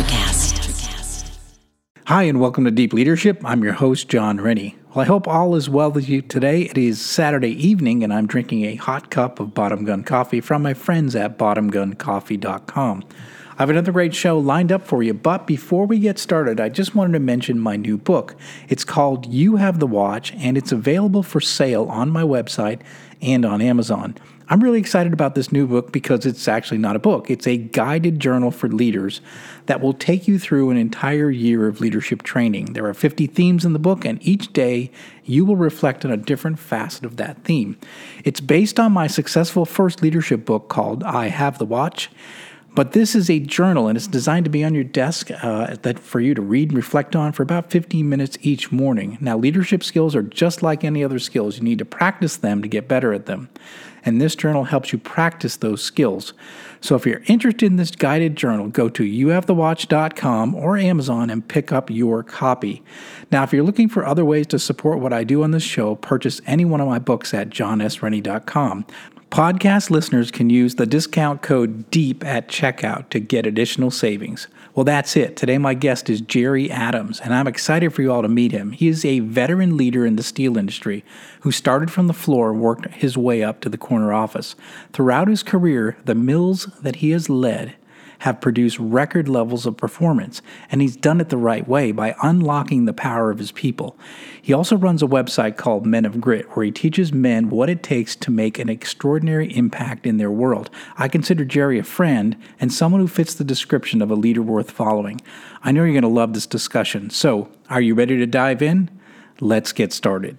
Electricast. Hi, and welcome to Deep Leadership. I'm your host, Jon Rennie. Well, I hope all is well with you today. It is Saturday evening, and I'm drinking a hot cup of Bottom Gun coffee from my friends at bottomguncoffee.com. I have another great show lined up for you, but before we get started, I just wanted to mention my new book. It's called You Have the Watch, and it's available for sale on my website and on Amazon. I'm really excited about this new book because it's actually not a book. It's a guided journal for leaders that will take you through an entire year of leadership training. There are 50 themes in the book, and each day you will reflect on a different facet of that theme. It's based on my successful first leadership book called I Have the Watch. But this is a journal, and it's designed to be on your desk uh, that for you to read and reflect on for about 15 minutes each morning. Now, leadership skills are just like any other skills. You need to practice them to get better at them. And this journal helps you practice those skills. So if you're interested in this guided journal, go to youhavethewatch.com or Amazon and pick up your copy. Now, if you're looking for other ways to support what I do on this show, purchase any one of my books at jonsrennie.com. Podcast listeners can use the discount code DEEP at checkout to get additional savings. Well, that's it. Today, my guest is Jerry Adams, and I'm excited for you all to meet him. He is a veteran leader in the steel industry who started from the floor and worked his way up to the corner office. Throughout his career, the mills that he has led have produced record levels of performance, and he's done it the right way by unlocking the power of his people. He also runs a website called Men of Grit, where he teaches men what it takes to make an extraordinary impact in their world. I consider Jerry a friend and someone who fits the description of a leader worth following. I know you're going to love this discussion. So, are you ready to dive in? Let's get started.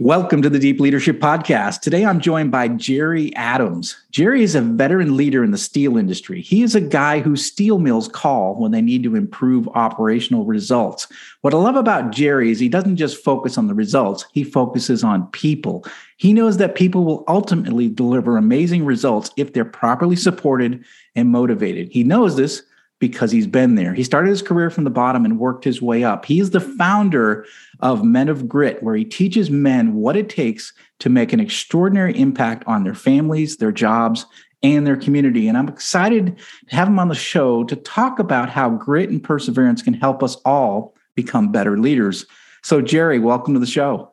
Welcome to the Deep Leadership Podcast. Today I'm joined by Jerry Adams. Jerry is a veteran leader in the steel industry. He is a guy who steel mills call when they need to improve operational results. What I love about Jerry is he doesn't just focus on the results, he focuses on people. He knows that people will ultimately deliver amazing results if they're properly supported and motivated. He knows this because he's been there. He started his career from the bottom and worked his way up. He is the founder of Men of Grit, where he teaches men what it takes to make an extraordinary impact on their families, their jobs, and their community. And I'm excited to have him on the show to talk about how grit and perseverance can help us all become better leaders. So, Jerry, welcome to the show.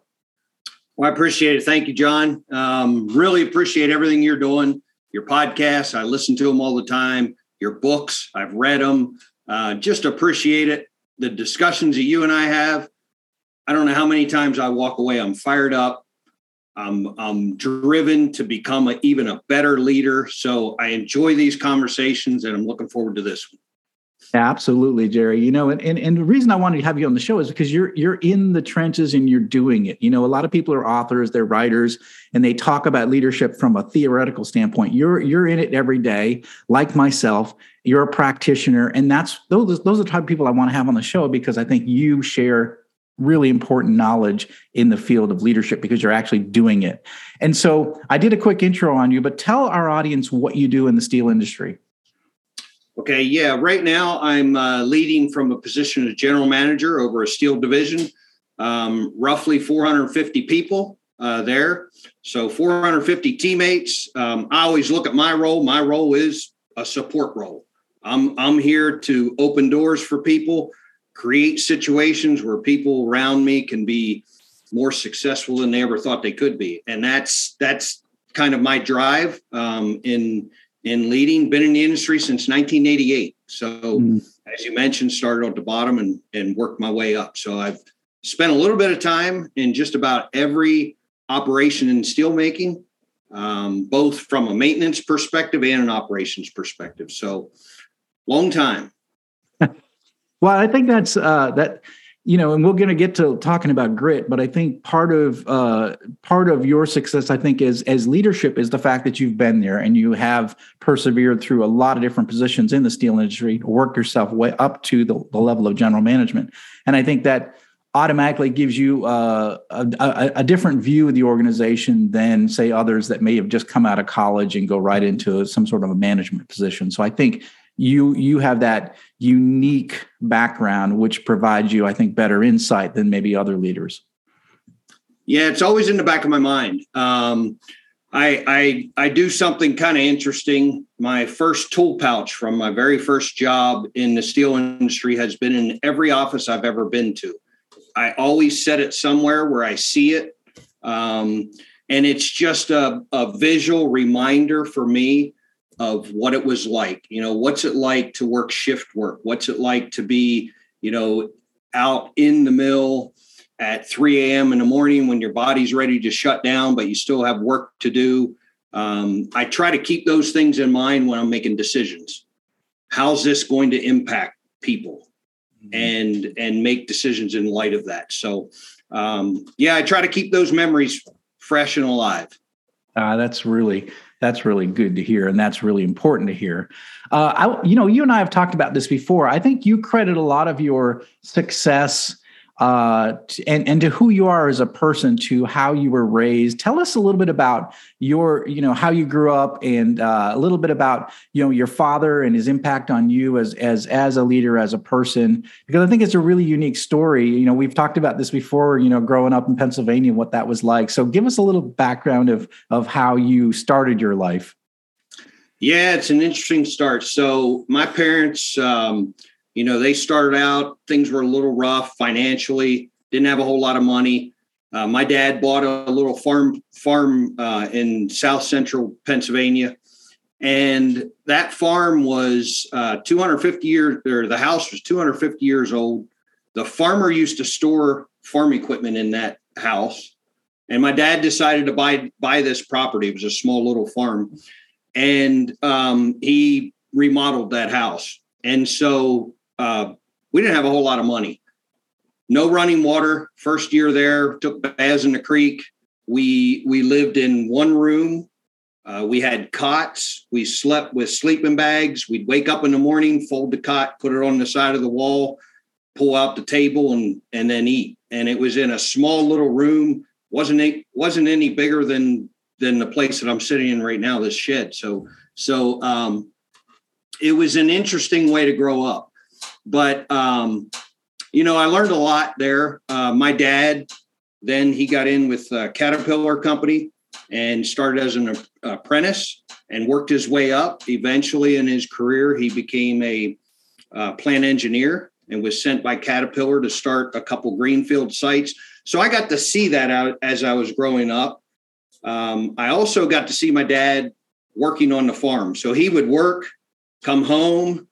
Well, I appreciate it. Thank you, Jon. Um, really appreciate everything you're doing. Your podcasts, I listen to them all the time your books. I've read them. Uh, just appreciate it. The discussions that you and I have. I don't know how many times I walk away. I'm fired up. I'm, I'm driven to become a, even a better leader. So I enjoy these conversations and I'm looking forward to this one. Absolutely, Jerry. You know, and, and, and the reason I wanted to have you on the show is because you're you're in the trenches and you're doing it. You know, a lot of people are authors, they're writers, and they talk about leadership from a theoretical standpoint. You're you're in it every day, like myself. You're a practitioner, and that's those those are the type of people I want to have on the show because I think you share really important knowledge in the field of leadership because you're actually doing it. And so I did a quick intro on you, but tell our audience what you do in the steel industry. Okay, yeah. Right now, I'm uh, leading from a position as general manager over a steel division, um, roughly 450 people uh, there. So 450 teammates. Um, I always look at my role. My role is a support role. I'm I'm here to open doors for people, create situations where people around me can be more successful than they ever thought they could be, and that's that's kind of my drive um, in in leading, been in the industry since 1988. So, mm. as you mentioned, started at the bottom and, and worked my way up. So, I've spent a little bit of time in just about every operation in steelmaking, um, both from a maintenance perspective and an operations perspective. So, long time. Well, I think that's uh, that you know, and we're going to get to talking about grit, but I think part of uh, part of your success, I think, is as leadership is the fact that you've been there and you have persevered through a lot of different positions in the steel industry to work yourself way up to the, the level of general management. And I think that automatically gives you uh, a, a, a, different view of the organization than say others that may have just come out of college and go right into some sort of a management position. So I think you you have that unique background which provides you i think better insight than maybe other leaders. Yeah it's always in the back of my mind. Um, I, I i do something kind of interesting. My first tool pouch from my very first job in the steel industry has been in every office i've ever been to. I always set it somewhere where i see it. Um, and it's just a, a visual reminder for me of what it was like. You know, what's it like to work shift work? What's it like to be, you know, out in the mill at 3 a.m. in the morning when your body's ready to shut down, but you still have work to do. Um, I try to keep those things in mind when I'm making decisions. How's this going to impact people? Mm-hmm. And and make decisions in light of that. So um, yeah, I try to keep those memories fresh and alive. Uh, that's really that's really good to hear, and that's really important to hear. Uh, I, you know, you and I have talked about this before. I think you credit a lot of your success uh, and and to who you are as a person, to how you were raised. Tell us a little bit about your, you know, how you grew up, and uh, a little bit about you know your father and his impact on you as as as a leader, as a person. Because I think it's a really unique story. You know, we've talked about this before. You know, growing up in Pennsylvania, what that was like. So, give us a little background of of how you started your life. Yeah, it's an interesting start. So, my parents. Um, you know, they started out, things were a little rough financially, didn't have a whole lot of money. Uh, my dad bought a little farm farm uh, in South Central Pennsylvania, and that farm was uh, 250 years, or the house was 250 years old. The farmer used to store farm equipment in that house, and my dad decided to buy buy this property. It was a small little farm, and um, he remodeled that house. And so uh, we didn't have a whole lot of money. No running water. First year there, took baths in the creek. We we lived in one room. Uh, we had cots. We slept with sleeping bags. We'd wake up in the morning, fold the cot, put it on the side of the wall, pull out the table, and and then eat. And it was in a small little room. wasn't it wasn't any bigger than than the place that I'm sitting in right now. This shed. So so um, it was an interesting way to grow up. But um, you know, I learned a lot there. Uh, my dad, then he got in with Caterpillar Company and started as an apprentice and worked his way up. Eventually, in his career, he became a uh, plant engineer and was sent by Caterpillar to start a couple greenfield sites. So I got to see that out as I was growing up. Um, I also got to see my dad working on the farm. So he would work, come home,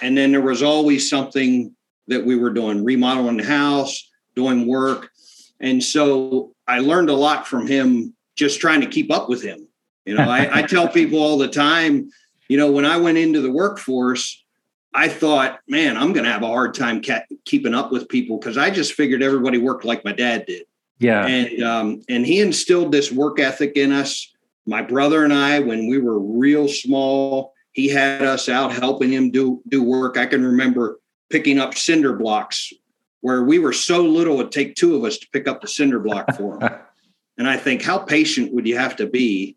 and then there was always something that we were doing, remodeling the house, doing work. And so I learned a lot from him just trying to keep up with him. You know, I, I tell people all the time, you know, when I went into the workforce, I thought, man, I'm going to have a hard time ca- keeping up with people because I just figured everybody worked like my dad did. Yeah. And um, and he instilled this work ethic in us. My brother and I, when we were real small, he had us out helping him do do work. I can remember picking up cinder blocks where we were so little it'd take two of us to pick up the cinder block for him. and I think how patient would you have to be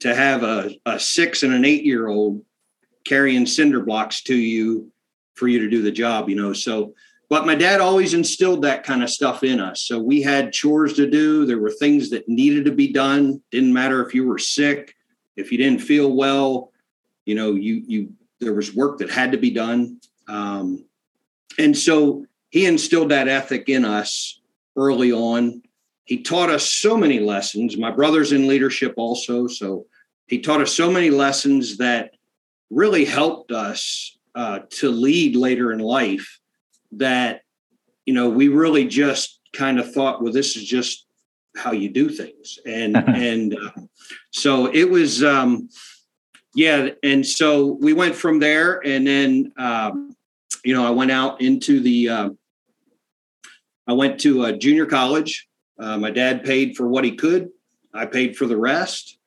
to have a, a six and an eight year old carrying cinder blocks to you for you to do the job, you know? So, but my dad always instilled that kind of stuff in us. So we had chores to do. There were things that needed to be done. Didn't matter if you were sick, if you didn't feel well, you know you you there was work that had to be done. Um, and so he instilled that ethic in us early on. He taught us so many lessons. My brother's in leadership also so he taught us so many lessons that really helped us uh, to lead later in life that you know we really just kind of thought well this is just how you do things. And and uh, so it was um, yeah, and so we went from there, and then um, you know I went out into the uh, I went to a junior college. Uh, my dad paid for what he could. I paid for the rest.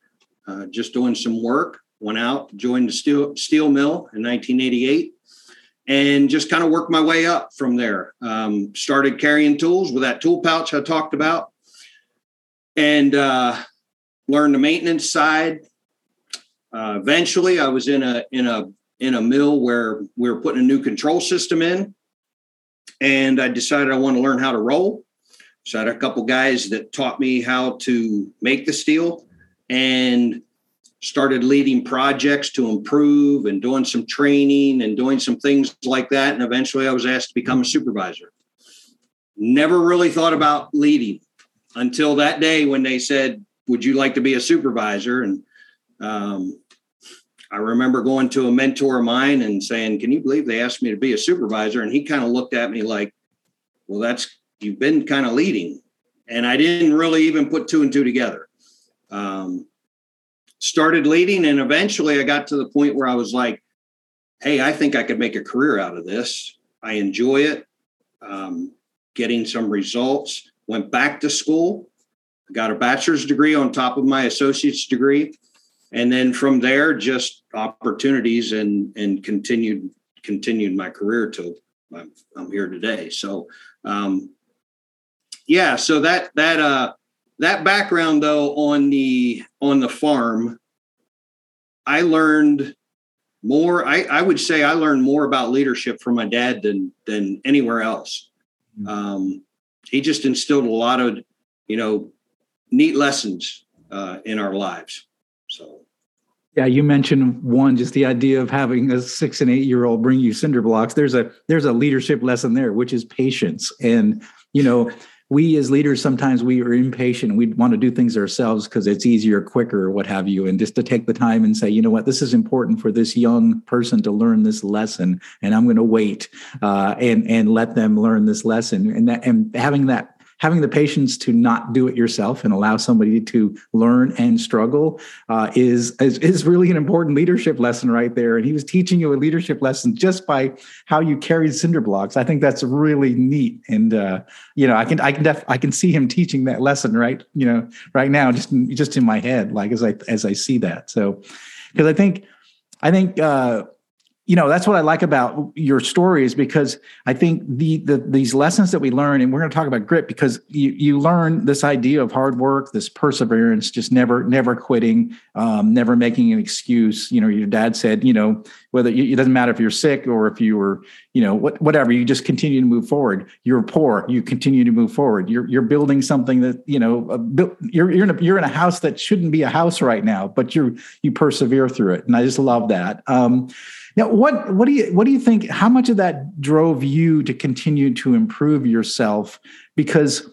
Uh, just doing some work. Went out, joined the steel steel mill in 1988, and just kind of worked my way up from there. Um, started carrying tools with that tool pouch I talked about, and uh, learned the maintenance side. Uh, eventually, I was in a in a in a mill where we were putting a new control system in, and I decided I want to learn how to roll. So I had a couple guys that taught me how to make the steel, and started leading projects to improve and doing some training and doing some things like that. And eventually, I was asked to become a supervisor. Never really thought about leading until that day when they said, "Would you like to be a supervisor?" And um, I remember going to a mentor of mine and saying, Can you believe they asked me to be a supervisor? And he kind of looked at me like, Well, that's you've been kind of leading. And I didn't really even put two and two together. Um, started leading, and eventually I got to the point where I was like, Hey, I think I could make a career out of this. I enjoy it. Um, getting some results. Went back to school, got a bachelor's degree on top of my associate's degree and then from there just opportunities and and continued continued my career till I'm, I'm here today. So um yeah so that that uh that background though on the on the farm i learned more I, I would say i learned more about leadership from my dad than than anywhere else. Mm-hmm. um he just instilled a lot of you know neat lessons uh, in our lives. So yeah, you mentioned one, just the idea of having a six and eight year old bring you cinder blocks. There's a there's a leadership lesson there, which is patience. And you know, we as leaders sometimes we are impatient. We want to do things ourselves because it's easier, quicker, what have you. And just to take the time and say, you know what, this is important for this young person to learn this lesson, and I'm going to wait uh, and and let them learn this lesson. And that and having that having the patience to not do it yourself and allow somebody to learn and struggle uh, is, is, is really an important leadership lesson right there. And he was teaching you a leadership lesson just by how you carried cinder blocks. I think that's really neat. And uh, you know, I can I can def- I can see him teaching that lesson right you know right now just in, just in my head like as I as I see that. So because I think I think uh, you know that's what i like about your story is because i think the, the these lessons that we learn and we're going to talk about grit because you you learn this idea of hard work this perseverance just never never quitting um, never making an excuse. You know your dad said you know whether it doesn't matter if you're sick or if you were you know what, whatever you just continue to move forward. You're poor you continue to move forward. You're you're building something that you know you're you're in a, you're in a house that shouldn't be a house right now but you you persevere through it. And i just love that. Um, now, what what do you what do you think? How much of that drove you to continue to improve yourself? Because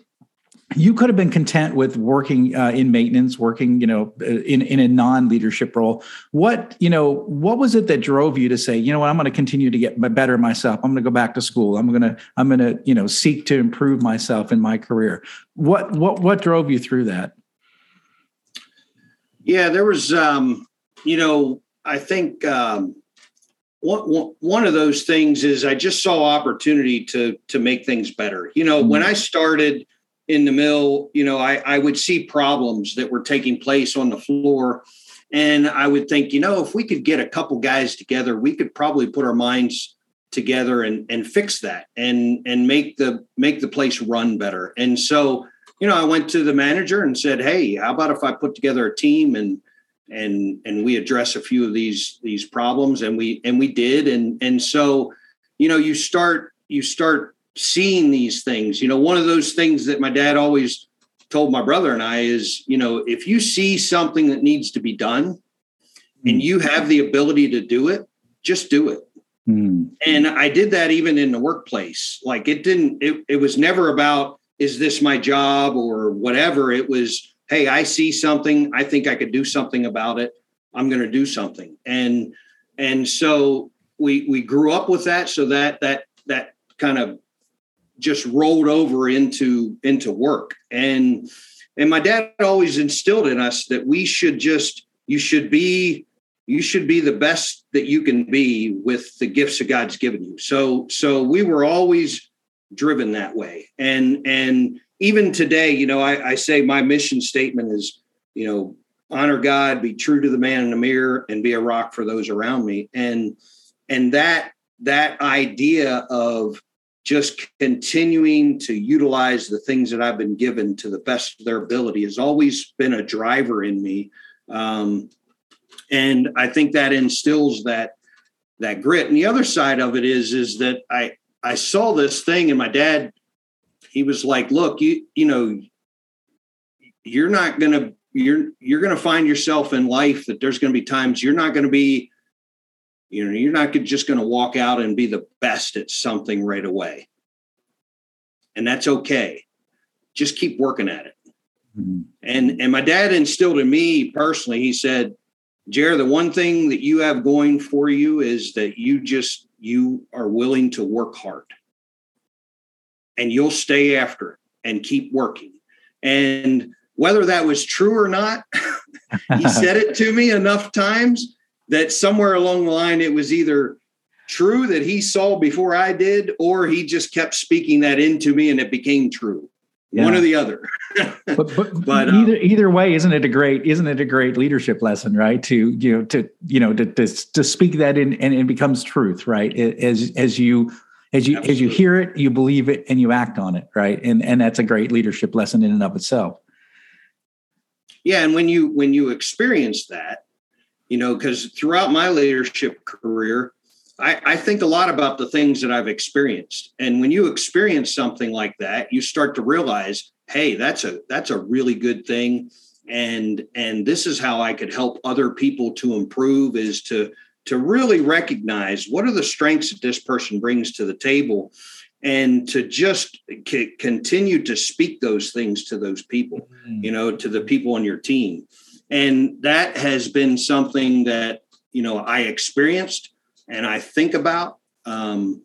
you could have been content with working uh, in maintenance, working, you know, in in a non leadership role. What you know, what was it that drove you to say, you know what, I'm going to continue to get better myself. I'm going to go back to school. I'm going to I'm going to you know seek to improve myself in my career. What what what drove you through that? Yeah, there was, um, you know, I think. Um, one, one of those things is I just saw opportunity to to make things better. You know, mm-hmm. when I started in the mill, you know, I, I would see problems that were taking place on the floor. And I would think, you know, if we could get a couple guys together, we could probably put our minds together and, and fix that and and make the make the place run better. And so, you know, I went to the manager and said, Hey, how about if I put together a team and and and we address a few of these these problems and we and we did. And and so you know you start you start seeing these things. You know one of those things that my dad always told my brother and I is you know if you see something that needs to be done and mm. you have the ability to do it just do it. Mm. and I did that even in the workplace. Like it didn't it, it was never about is this my job or whatever. It was hey, I see something, I think I could do something about it. I'm going to do something. And and so we we grew up with that so that that that kind of just rolled over into into work. And and my dad always instilled in us that we should just you should be you should be the best that you can be with the gifts that God's given you. So so we were always driven that way. And and even today, you know, I, I say my mission statement is, you know, honor God, be true to the man in the mirror, and be a rock for those around me. And and that that idea of just continuing to utilize the things that I've been given to the best of their ability has always been a driver in me. Um, and I think that instills that that grit. And the other side of it is is that I I saw this thing and my dad he was like, "Look, you you know you're not going to you're you're going to find yourself in life that there's going to be times you're not going to be you know you're not just going to walk out and be the best at something right away. And that's okay. Just keep working at it. Mm-hmm. and and my dad instilled in me personally he said jared the one thing that you have going for you is that you just you are willing to work hard and you'll stay after it and keep working and whether that was true or not he said it to me enough times that somewhere along the line it was either true that he saw before I did, or he just kept speaking that into me and it became true. Yeah. One or the other. but, but, but um, either either way, isn't it a great isn't it a great leadership lesson, right? To you know to you know to to, to speak that in and it becomes truth, right? As as you as you Absolutely. as you hear it, you believe it and you act on it, right? And and that's a great leadership lesson in and of itself. Yeah, and when you when you experience that, you know, because throughout my leadership career, I, I, think a lot about the things that I've experienced. And when you experience something like that, you start to realize, hey, that's a that's a really good thing. And and this is how I could help other people to improve is to to really recognize what are the strengths that this person brings to the table and to just c- continue to speak those things to those people, mm-hmm. you know, to the people on your team and that has been something that you know i experienced and i think about um,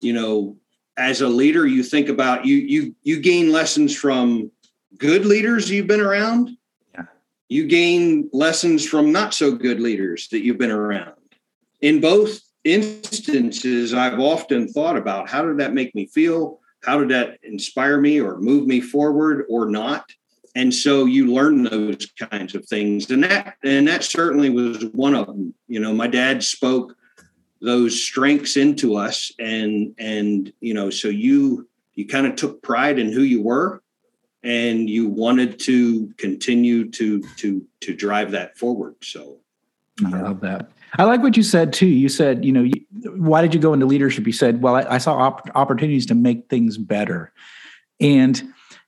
you know as a leader you think about you you you gain lessons from good leaders you've been around yeah. you gain lessons from not so good leaders that you've been around in both instances i've often thought about how did that make me feel? How did that inspire me or move me forward or not? And so you learn those kinds of things. And that and that certainly was one of them. You know my dad spoke those strengths into us and and you know so you you kind of took pride in who you were and you wanted to continue to to to drive that forward. So i love that i like what you said too you said you know you, why did you go into leadership you said well i, I saw op- opportunities to make things better and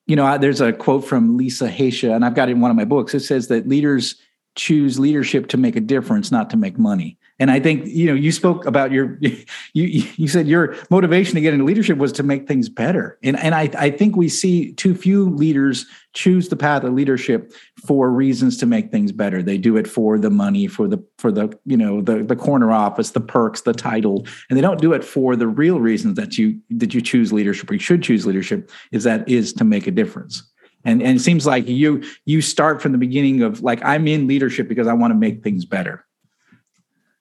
you know, there's a quote from Lisa Haisha, and I've got it in one of my books. It says that leaders choose leadership to make a difference, not to make money. And I think you know you spoke about your you you said your motivation to get into leadership was to make things better. And and I I think we see too few leaders choose the path of leadership for reasons to make things better. They do it for the money, for the for the you know the the corner office, the perks, the title, and they don't do it for the real reasons that you that you choose leadership or you should choose leadership is that is to make a difference. And and it seems like you you start from the beginning of like I'm in leadership because I want to make things better.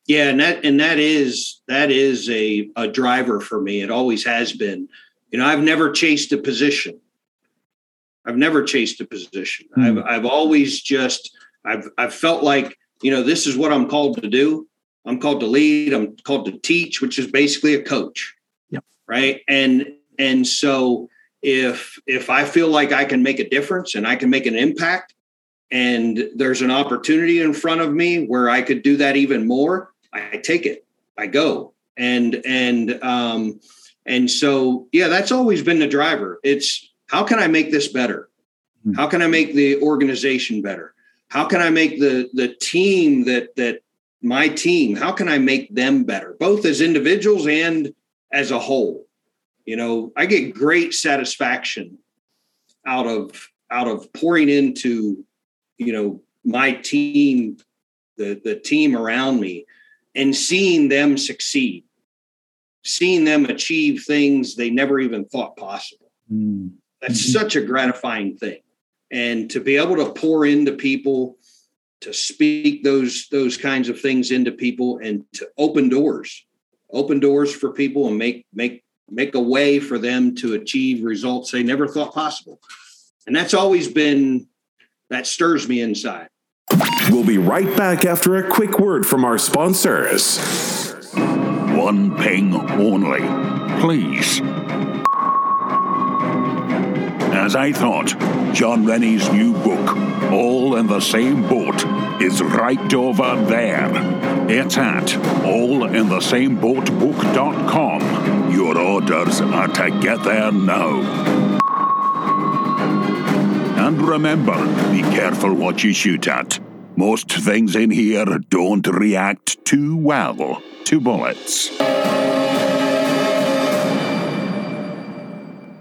Yeah, and that and that is that is a a driver for me. It always has been. You know, I've never chased a position. I've never chased a position. Mm. I've I've always just I've I've felt like, you know, this is what I'm called to do. I'm called to lead, I'm called to teach, which is basically a coach. Yep. Right? And and so if if I feel like I can make a difference and I can make an impact and there's an opportunity in front of me where I could do that even more, I take it. I go. And and um and so yeah, that's always been the driver. It's how can I make this better? Hmm. How can I make the organization better? How can I make the the team that that my team, how can I make them better, both as individuals and as a whole? You know, I get great satisfaction out of out of pouring into, you know, my team, the the team around me and seeing them succeed, seeing them achieve things they never even thought possible. Mm. That's mm-hmm. such a gratifying thing. And to be able to pour into people, to speak those those kinds of things into people and to open doors, open doors for people and make make make a way for them to achieve results they never thought possible. And that's always been that stirs me inside. We'll be right back after a quick word from our sponsors. One ping only, please. As I thought, Jon Rennie's new book, All in the Same Boat, is right over there. It's at allinthesameboatbook.com. Your orders are to get there now. And remember, be careful what you shoot at. Most things in here don't react too well to bullets.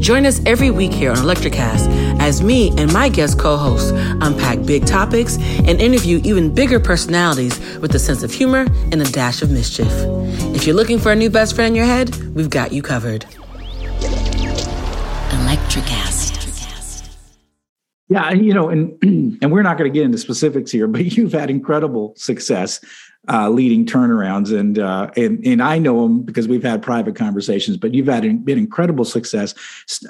Join us every week here on Electricast as me and my guest co hosts unpack big topics and interview even bigger personalities with a sense of humor and a dash of mischief. If you're looking for a new best friend in your head, we've got you covered. Electricast. Yeah, you know, and and we're not going to get into specifics here, but you've had incredible success uh, leading turnarounds, and uh, and and I know them because we've had private conversations. But you've had been incredible success,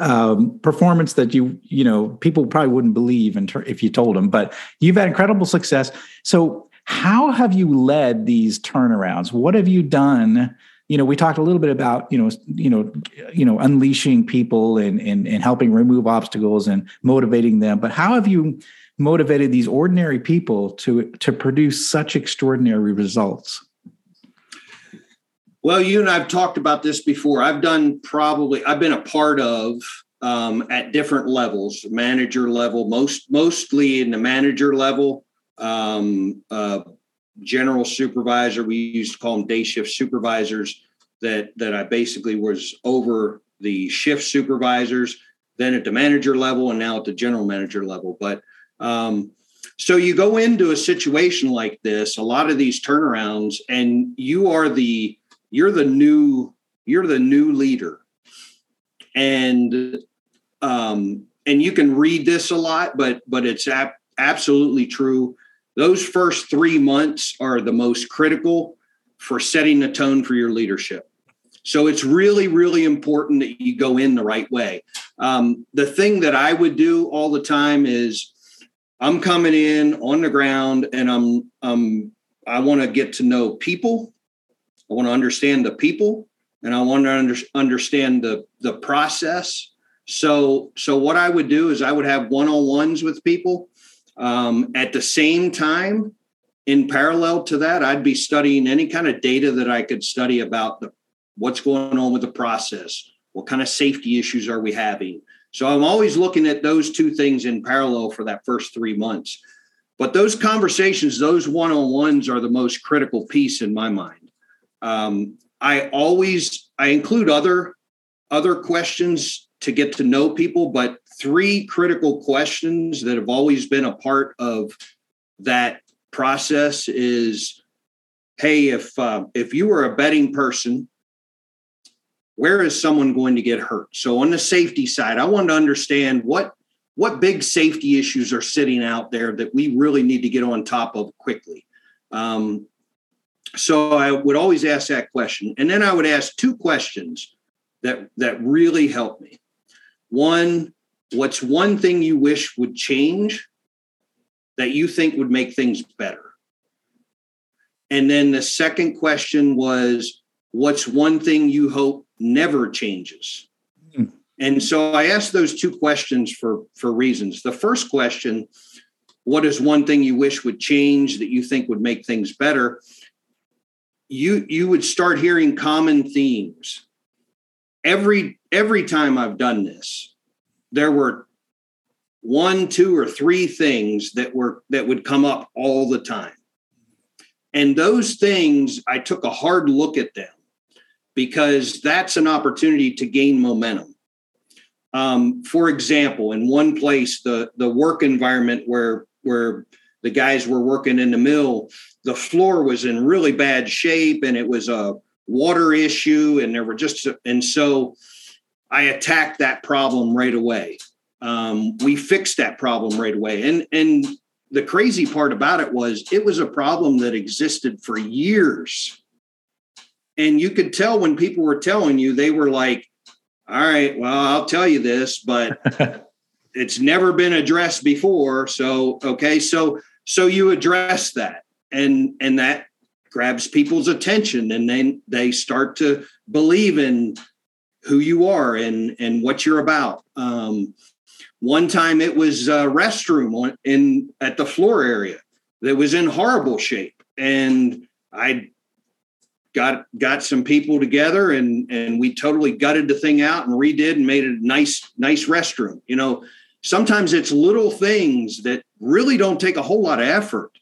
um, performance that you you know people probably wouldn't believe ter- if you told them. But you've had incredible success. So how have you led these turnarounds? What have you done? you know we talked a little bit about you know you know you know unleashing people and and, and helping remove obstacles and motivating them but how have you motivated these ordinary people to to produce such extraordinary results well you and i've talked about this before i've done probably i've been a part of um, at different levels manager level most mostly in the manager level um, uh, general supervisor. We used to call them day shift supervisors. That that I basically was over the shift supervisors, then at the manager level, and now at the general manager level. But um, so you go into a situation like this, a lot of these turnarounds, and you are the you're the new you're the new leader, and um, and you can read this a lot, but but it's ap- absolutely true those first three months are the most critical for setting the tone for your leadership. So it's really, really important that you go in the right way. Um, the thing that I would do all the time is I'm coming in on the ground and I'm, um, I want to get to know people. I want to understand the people and I want to under, understand the, the process. So, so what I would do is I would have one-on-ones with people um, at the same time, in parallel to that, I'd be studying any kind of data that I could study about the, what's going on with the process. What kind of safety issues are we having? So I'm always looking at those two things in parallel for that first three months. But those conversations, those one on ones, are the most critical piece in my mind. Um, I always I include other other questions to get to know people, but three critical questions that have always been a part of that process is hey if uh, if you were a betting person where is someone going to get hurt? So on the safety side i want to understand what what big safety issues are sitting out there that we really need to get on top of quickly. Um, so i would always ask that question. And then i would ask two questions that that really help me. One what's one thing you wish would change that you think would make things better? And then the second question was, what's one thing you hope never changes? Hmm. And so I asked those two questions for, for reasons. The first question, what is one thing you wish would change that you think would make things better? you you would start hearing common themes. Every every time I've done this, there were one, two, or three things that were that would come up all the time. And those things, I took a hard look at them because that's an opportunity to gain momentum. Um, for example, in one place, the the work environment where where the guys were working in the mill, the floor was in really bad shape, and it was a water issue, and there were just and so I attacked that problem right away. Um, we fixed that problem right away, and and the crazy part about it was it was a problem that existed for years. And you could tell when people were telling you, they were like, all right, well, I'll tell you this, but it's never been addressed before. So, okay, so so you address that and and that grabs people's attention and then they start to believe in who you are and and what you're about. Um, one time it was a restroom in at the floor area that was in horrible shape, and I got got some people together and and we totally gutted the thing out and redid and made it a nice nice restroom. You know, sometimes it's little things that really don't take a whole lot of effort,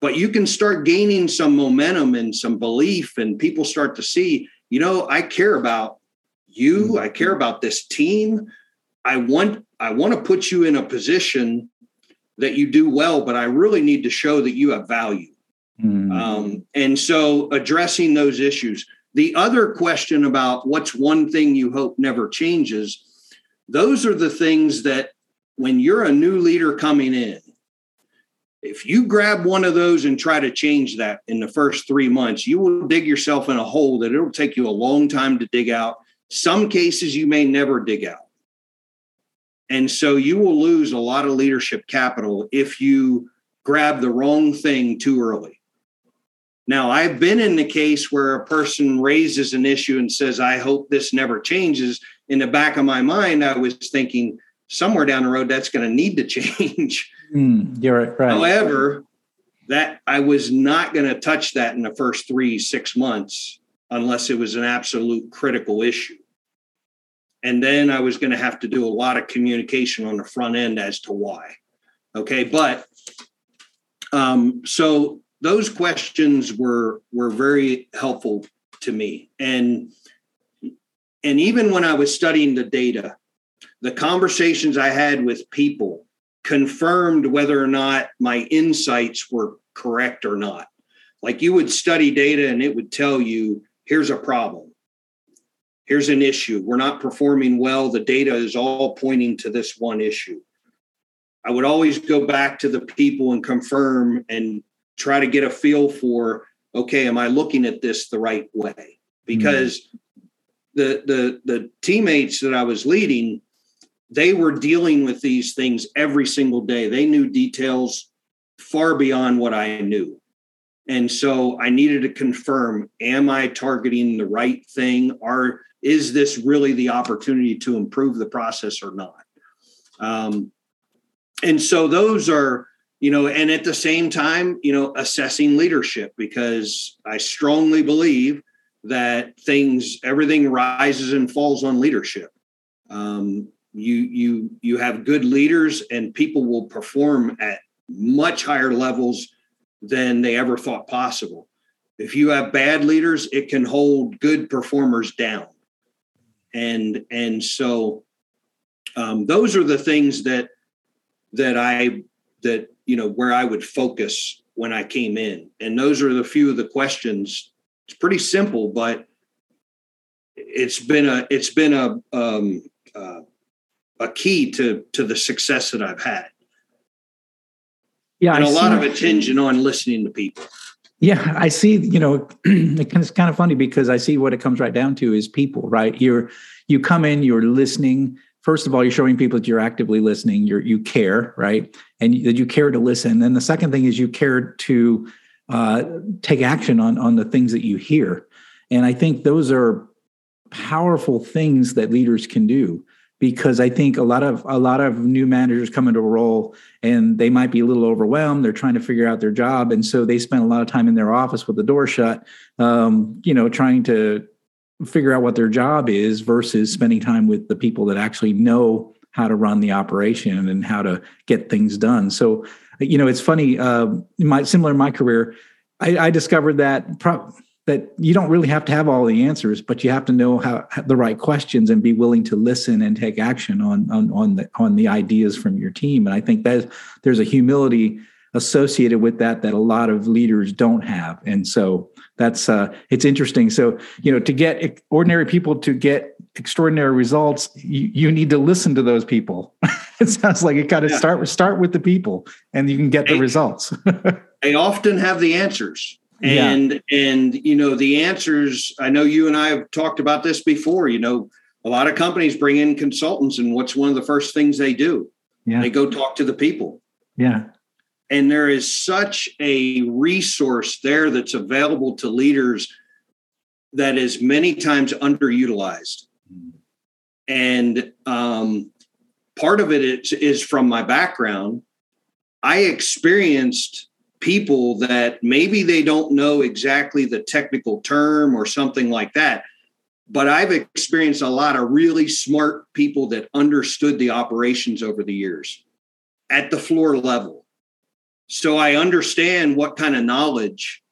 but you can start gaining some momentum and some belief, and people start to see, you know, I care about you, mm-hmm. I care about this team. I want I want to put you in a position that you do well, but I really need to show that you have value. Mm. Um, and so addressing those issues. The other question about what's one thing you hope never changes, those are the things that when you're a new leader coming in, if you grab one of those and try to change that in the first three months, you will dig yourself in a hole that it'll take you a long time to dig out. Some cases you may never dig out. And so you will lose a lot of leadership capital if you grab the wrong thing too early. Now, I've been in the case where a person raises an issue and says, I hope this never changes. In the back of my mind, I was thinking somewhere down the road that's going to need to change. Mm, you're right, right. However, that I was not going to touch that in the first three, six months unless it was an absolute critical issue. And then I was going to have to do a lot of communication on the front end as to why. Okay. But um, so those questions were were very helpful to me. And and even when I was studying the data, the conversations I had with people confirmed whether or not my insights were correct or not. Like you would study data and it would tell you, here's a problem here's an issue. We're not performing well. The data is all pointing to this one issue. I would always go back to the people and confirm and try to get a feel for okay, am I looking at this the right way? Because mm-hmm. the the the teammates that I was leading, they were dealing with these things every single day. They knew details far beyond what I knew. And so I needed to confirm am I targeting the right thing? Are is this really the opportunity to improve the process or not? Um, and so those are, you know, and at the same time, you know, assessing leadership because I strongly believe that things, everything rises and falls on leadership. Um, you you you have good leaders and people will perform at much higher levels than they ever thought possible. If you have bad leaders, it can hold good performers down and and so um, those are the things that that I that you know where I would focus when I came in, and those are the few of the questions. It's pretty simple, but it's been a it's been a um, uh, a key to to the success that I've had. Yeah, and I a lot of attention on listening to people. Yeah, I see. You know, it's kind of funny because I see what it comes right down to is people. Right, you're you come in, you're listening. First of all, you're showing people that you're actively listening. You you care, right, and that you care to listen. And the second thing is you care to uh, take action on on the things that you hear. And I think those are powerful things that leaders can do because I think a lot of a lot of new managers come into a role and they might be a little overwhelmed. They're trying to figure out their job, and so they spend a lot of time in their office with the door shut, um, you know, trying to figure out what their job is versus spending time with the people that actually know how to run the operation and how to get things done. So, you know, it's funny. Uh, my similar in my career, I, I discovered that. Pro- that you don't really have to have all the answers, but you have to know how the right questions and be willing to listen and take action on on on the on the ideas from your team. And I think that there's a humility associated with that that a lot of leaders don't have. And so that's uh, it's interesting. So you know, to get ordinary people to get extraordinary results, you, you need to listen to those people. it sounds like it got to yeah. start start with the people, and you can get the results. they often have the answers and yeah. and you know the answers i know you and i have talked about this before you know a lot of companies bring in consultants and what's one of the first things they do yeah. they go talk to the people yeah and there is such a resource there that's available to leaders that is many times underutilized and um, part of it is, is from my background i experienced people that maybe they don't know exactly the technical term or something like that. But I've experienced a lot of really smart people that understood the operations over the years at the floor level. So I understand what kind of knowledge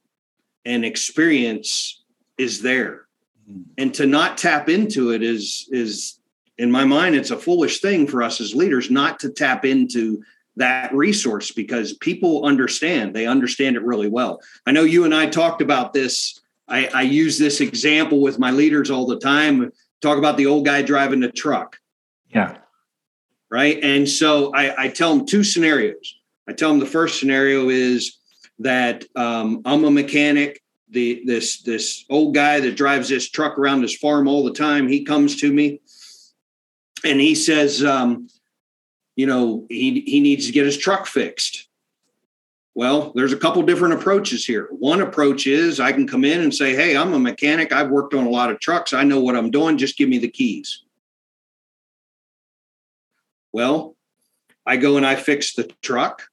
and experience is there. Mm-hmm. And to not tap into it is is in my mind it's a foolish thing for us as leaders not to tap into that resource because people understand. They understand it really well. I know you and i talked about this. I, I use this example with my leaders all the time. Talk about the old guy driving the truck. Yeah. Right? And so i, I tell them two scenarios i tell them the first scenario is that um, i'm a mechanic the this this old guy that drives this truck around his farm all the time he comes to me and he says um, you know, he, he needs to get his truck fixed. Well, there's a couple different approaches here. One approach is I can come in and say, Hey, I'm a mechanic. I've worked on a lot of trucks. I know what I'm doing. Just give me the keys. Well, I go and I fix the truck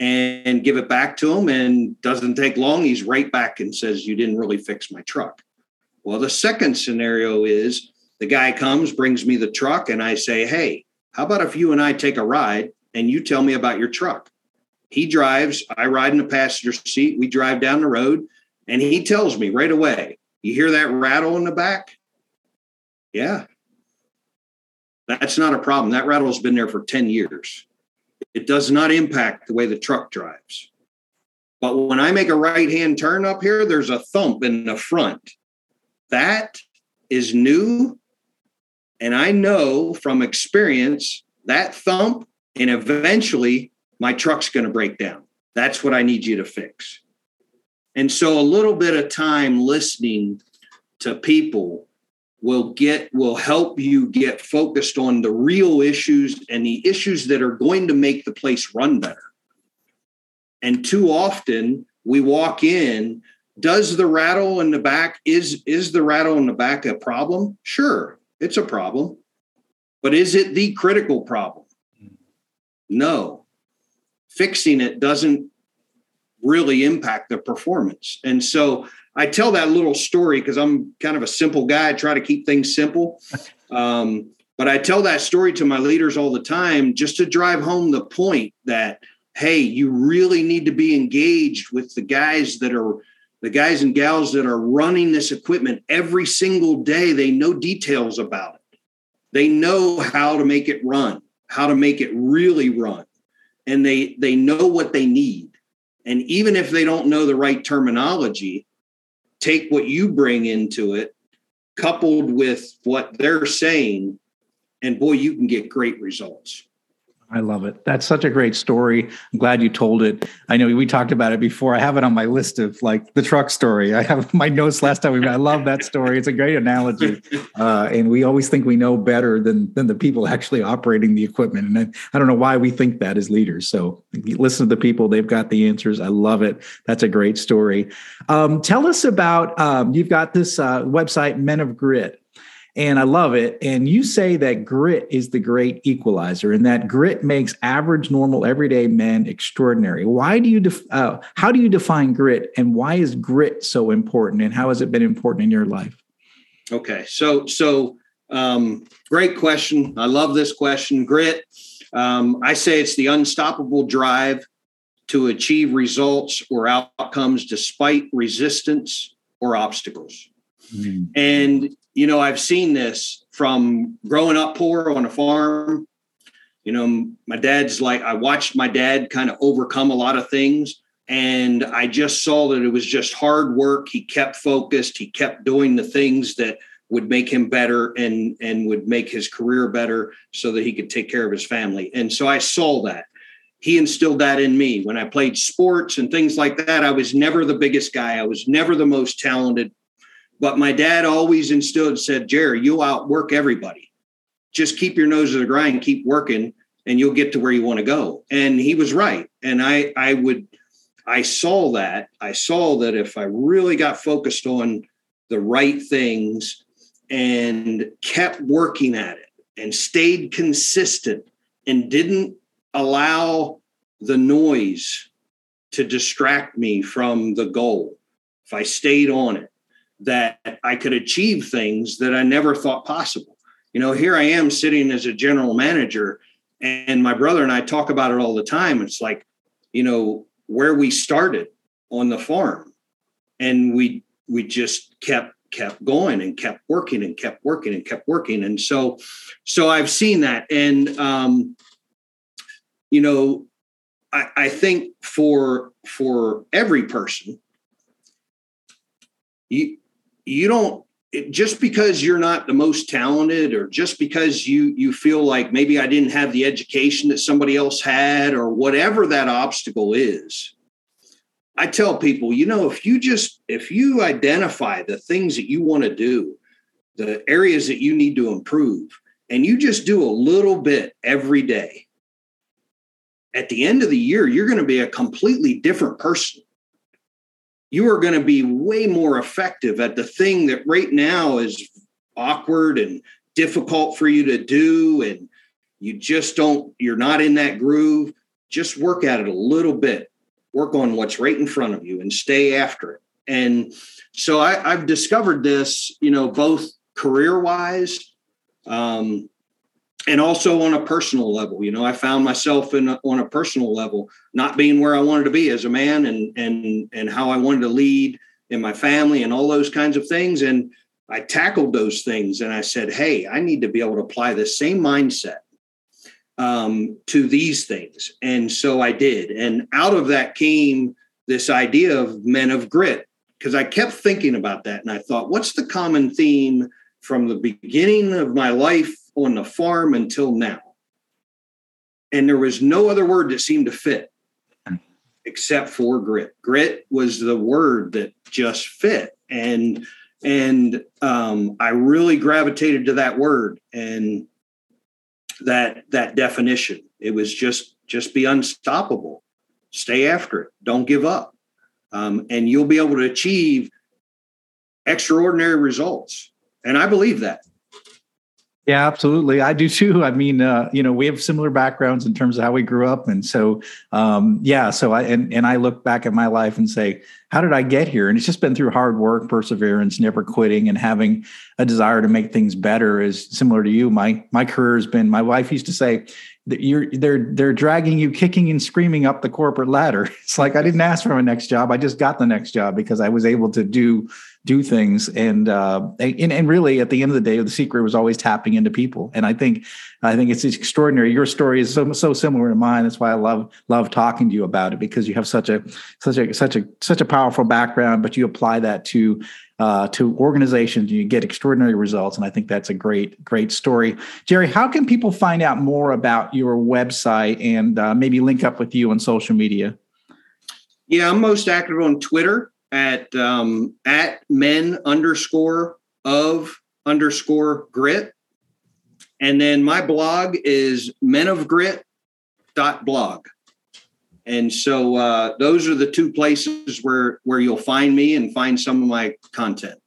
and give it back to him and doesn't take long he's right back and says you didn't really fix my truck well the second scenario is the guy comes brings me the truck and i say hey how about if you and I take a ride and you tell me about your truck? He drives, I ride in the passenger seat, we drive down the road, and he tells me right away, You hear that rattle in the back? Yeah. That's not a problem. That rattle has been there for 10 years. It does not impact the way the truck drives. But when I make a right hand turn up here, there's a thump in the front. That is new and I know from experience that thump, and eventually my truck's going to break down. That's what I need you to fix. And so a little bit of time listening to people will get will help you get focused on the real issues and the issues that are going to make the place run better. And too often we walk in does the rattle in the back is is the rattle in the back a problem? Sure. It's a problem. But is it the critical problem? Hmm. No. Fixing it doesn't really impact the performance. And so I tell that little story because I'm kind of a simple guy. I try to keep things simple. Um, but I tell that story to my leaders all the time just to drive home the point that, hey, you really need to be engaged with the guys that are the guys and gals that are running this equipment every single day, they know details about it. They know how to make it run, how to make it really run. And they they know what they need. And even if they don't know the right terminology, take what you bring into it coupled with what they're saying and boy you can get great results. I love it. That's such a great story. I'm glad you told it. I know we talked about it before. I have it on my list of like the truck story. I have my notes last time we met. I love that story. It's a great analogy. Uh, and we always think we know better than than the people actually operating the equipment. And I, I don't know why we think that as leaders. So listen to the people. They've got the answers. I love it. That's a great story. Um, tell us about um, you've got this uh, website, Men of Grit and I love it. And you say that grit is the great equalizer, and that grit makes average, normal, everyday men extraordinary. Why do you? Def- uh, how do you define grit, and why is grit so important? And how has it been important in your life? Okay, so so um, great question. I love this question. Grit. Um, I say it's the unstoppable drive to achieve results or outcomes despite resistance or obstacles. Mm-hmm. And, you know, I've seen this from growing up poor on a farm. You know, my dad's like, I watched my dad kind of overcome a lot of things. And I just saw that it was just hard work. He kept focused, he kept doing the things that would make him better and and would make his career better so that he could take care of his family and so i saw that he instilled that in me when i played sports and things like that i was never the biggest guy i was never the most talented but my dad always instilled said jerry you'll outwork everybody. Just keep your nose to the grind keep working and you'll get to where you want to go. And he was right. And i i would i saw that. I saw that if i really got focused on the right things and kept working at it and stayed consistent and didn't allow the noise to distract me from the goal. If I stayed on it, that I could achieve things that I never thought possible. You know, here I am sitting as a general manager, and my brother and I talk about it all the time. It's like, you know, where we started on the farm, and we we just kept kept going and kept working and kept working and kept working and so so i've seen that and um you know i i think for for every person you you don't just because you're not the most talented or just because you you feel like maybe i didn't have the education that somebody else had or whatever that obstacle is I tell people, you know, if you just if you identify the things that you want to do, the areas that you need to improve, and you just do a little bit every day, at the end of the year, you're going to be a completely different person. You are going to be way more effective at the thing that right now is awkward and difficult for you to do. And you just don't, you're not in that groove. Just work at it a little bit work on what's right in front of you and stay after it. And so I, have discovered this, you know, both career wise um, and also on a personal level. You know, I found myself in a, on a personal level not being where I wanted to be as a man and and and how I wanted to lead in my family and all those kinds of things. And I tackled those things and I said, hey, I need to be able to apply the same mindset um, to these things. And so I did. And out of that came this idea of men of grit, because I kept thinking about that. And I thought, what's the common theme from the beginning of my life on the farm until now? And there was no other word that seemed to fit except for grit. Grit was the word that just fit. And and um, I really gravitated to that word. And that that definition. It was just just be unstoppable, stay after it, don't give up, um, and you'll be able to achieve extraordinary results. And I believe that. Yeah, absolutely. I do too. I mean, uh, you know, we have similar backgrounds in terms of how we grew up, and so um, yeah. So I and and I look back at my life and say, how did I get here? And it's just been through hard work, perseverance, never quitting, and having a desire to make things better. Is similar to you. My my career has been. My wife used to say, you're they're they're dragging you kicking and screaming up the corporate ladder. It's like I didn't ask for my next job. I just got the next job because I was able to do do things and uh and, and really at the end of the day the secret was always tapping into people and i think i think it's extraordinary your story is so so similar to mine that's why i love love talking to you about it because you have such a such a such a such a powerful background but you apply that to uh, to organizations you get extraordinary results and i think that's a great great story. Jerry how can people find out more about your website and uh, maybe link up with you on social media? Yeah i'm most active on twitter at um, at men underscore of underscore grit. And then my blog is men of grit dot blog. And so uh, those are the two places where where you'll find me and find some of my content.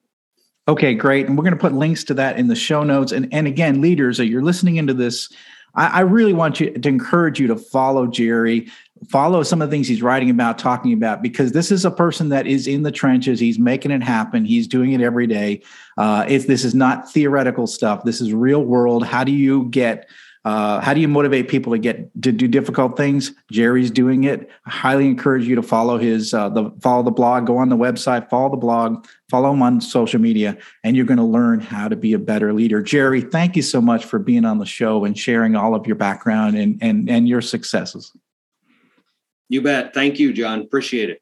Okay, great. And we're going to put links to that in the show notes. And, and again, leaders, you're listening into this, I, I really want you to encourage you to follow Jerry, follow some of the things he's writing about, talking about, because this is a person that is in the trenches. He's making it happen. He's doing it every day. Uh, it's, this is not theoretical stuff. This is real world. How do you get uh, how do you motivate people to get to do difficult things? Jerry's doing it. I highly encourage you to follow his uh, the follow the blog, go on the website, follow the blog, follow him on social media, and you're going to learn how to be a better leader. Jerry, thank you so much for being on the show and sharing all of your background and and and your successes. You bet. Thank you, Jon. Appreciate it.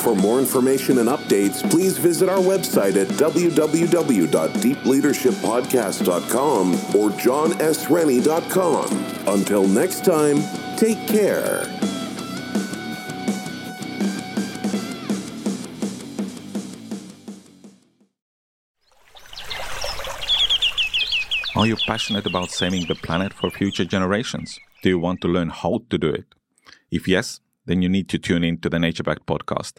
For more information and updates, please visit our website at www.deepleadershippodcast.com or jonsrennie.com. Until next time, take care. Are you passionate about saving the planet for future generations? Do you want to learn how to do it? If yes, then you need to tune in to the Nature Back podcast.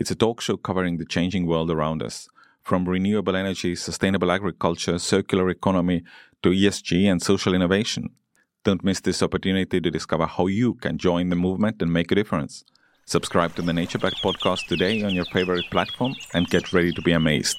It's a talk show covering the changing world around us, from renewable energy, sustainable agriculture, circular economy, to ESG and social innovation. Don't miss this opportunity to discover how you can join the movement and make a difference. Subscribe to the Nature Back podcast today on your favorite platform and get ready to be amazed.